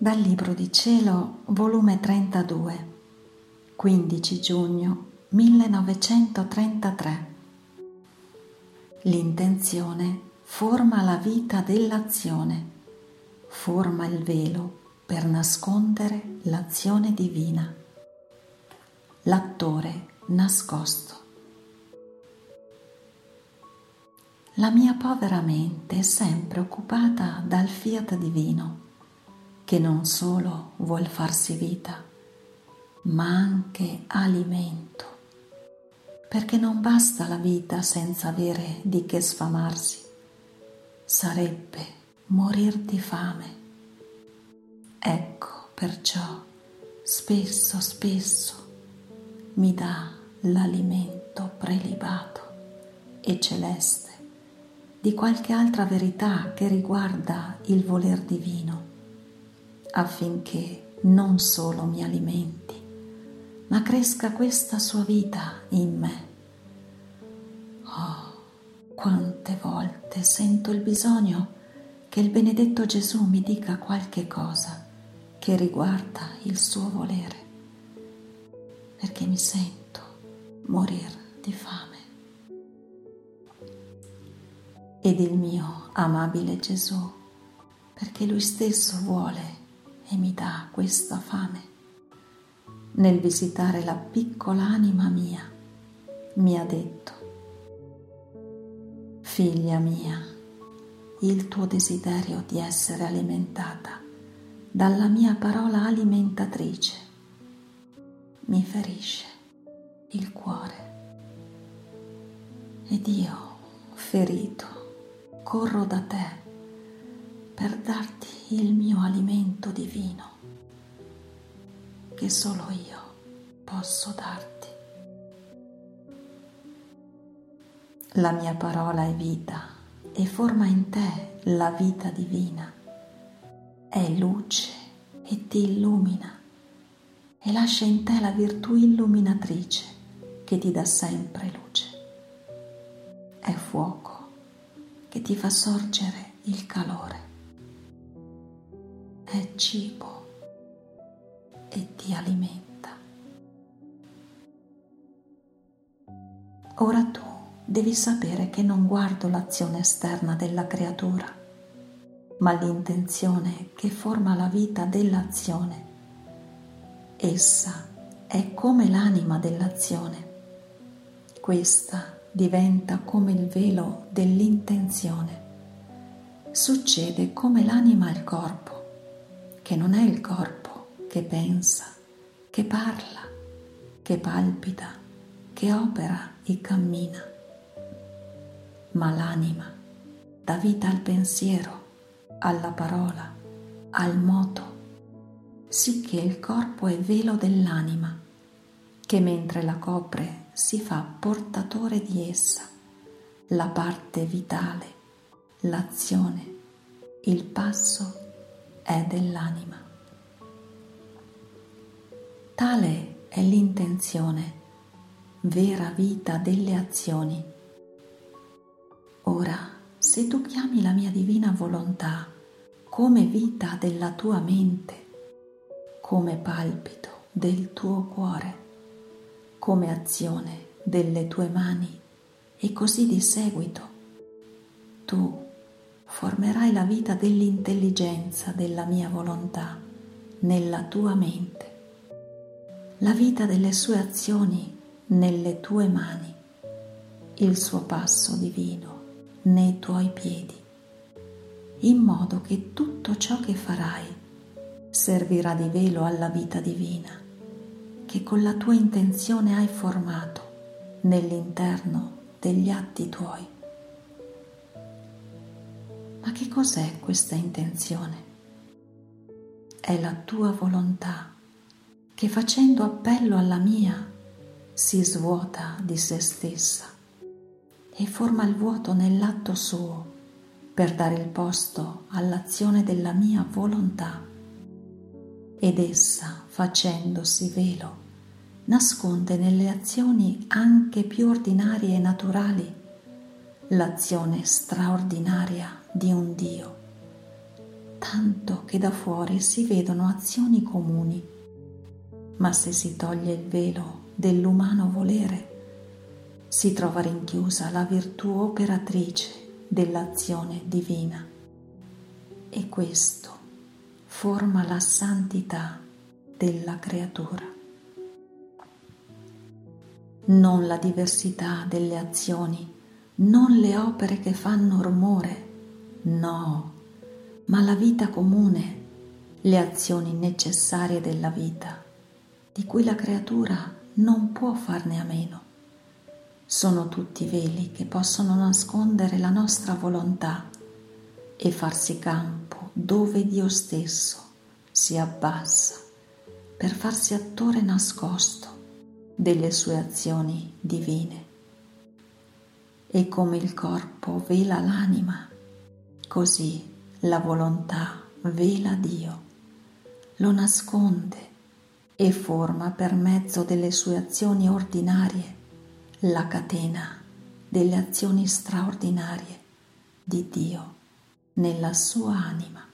Dal Libro di Cielo, volume 32, 15 giugno 1933. L'intenzione forma la vita dell'azione, forma il velo per nascondere l'azione divina. L'attore nascosto. La mia povera mente è sempre occupata dal fiat divino, che non solo vuol farsi vita, ma anche alimento, perché non basta la vita senza avere di che sfamarsi, sarebbe morir di fame. Ecco perciò spesso, spesso mi dà l'alimento prelibato e celeste di qualche altra verità che riguarda il voler divino, affinché non solo mi alimenti, ma cresca questa sua vita in me. Oh, quante volte sento il bisogno che il benedetto Gesù mi dica qualche cosa che riguarda il suo volere, perché mi sento morir di fame ed il mio amabile Gesù, perché Lui stesso vuole e mi dà questa fame. Nel visitare la piccola anima mia, mi ha detto, figlia mia, il tuo desiderio di essere alimentata dalla mia parola alimentatrice mi ferisce il cuore ed io, ferito, corro da te per darti il mio alimento divino che solo io posso darti. La mia parola è vita e forma in te la vita divina, è luce e ti illumina e lascia in te la virtù illuminatrice che ti dà sempre luce. È fuoco che ti fa sorgere il calore. È cibo e ti alimenta. Ora tu devi sapere che non guardo l'azione esterna della creatura, ma l'intenzione che forma la vita dell'azione. Essa è come l'anima dell'azione. Questa diventa come il velo dell'intenzione. Succede come l'anima al corpo, che non è il corpo che pensa, che parla, che palpita, che opera e cammina, ma l'anima dà vita al pensiero, alla parola, al moto, sicché il corpo è velo dell'anima, che mentre la copre si fa portatore di essa, la parte vitale, l'azione, il passo è dell'anima. Tale è l'intenzione, vera vita delle azioni. Ora, se tu chiami la mia divina volontà come vita della tua mente, come palpito del tuo cuore, come azione delle tue mani e così di seguito tu formerai la vita dell'intelligenza della mia volontà nella tua mente, la vita delle sue azioni nelle tue mani, il suo passo divino nei tuoi piedi, in modo che tutto ciò che farai servirà di velo alla vita divina che con la tua intenzione hai formato nell'interno degli atti tuoi. Ma che cos'è questa intenzione? È la tua volontà che facendo appello alla mia si svuota di se stessa e forma il vuoto nell'atto suo per dare il posto all'azione della mia volontà ed essa, facendosi velo, nasconde nelle azioni anche più ordinarie e naturali l'azione straordinaria di un Dio, tanto che da fuori si vedono azioni comuni, ma se si toglie il velo dell'umano volere, si trova rinchiusa la virtù operatrice dell'azione divina e questo forma la santità della creatura. Non la diversità delle azioni, non le opere che fanno rumore, no, ma la vita comune, le azioni necessarie della vita, di cui la creatura non può farne a meno. Sono tutti veli che possono nascondere la nostra volontà e farsi campo dove Dio stesso si abbassa per farsi attore nascosto delle sue azioni divine. E come il corpo vela l'anima, così la volontà vela Dio, lo nasconde e forma per mezzo delle sue azioni ordinarie la catena delle azioni straordinarie di Dio nella sua anima.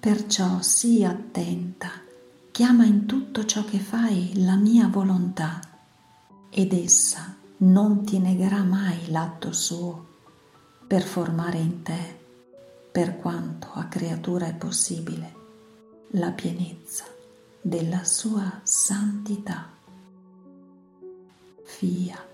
Perciò sii attenta, chiama in tutto ciò che fai la mia volontà ed essa non ti negherà mai l'atto suo per formare in te, per quanto a creatura è possibile, la pienezza della sua santità. Fiat.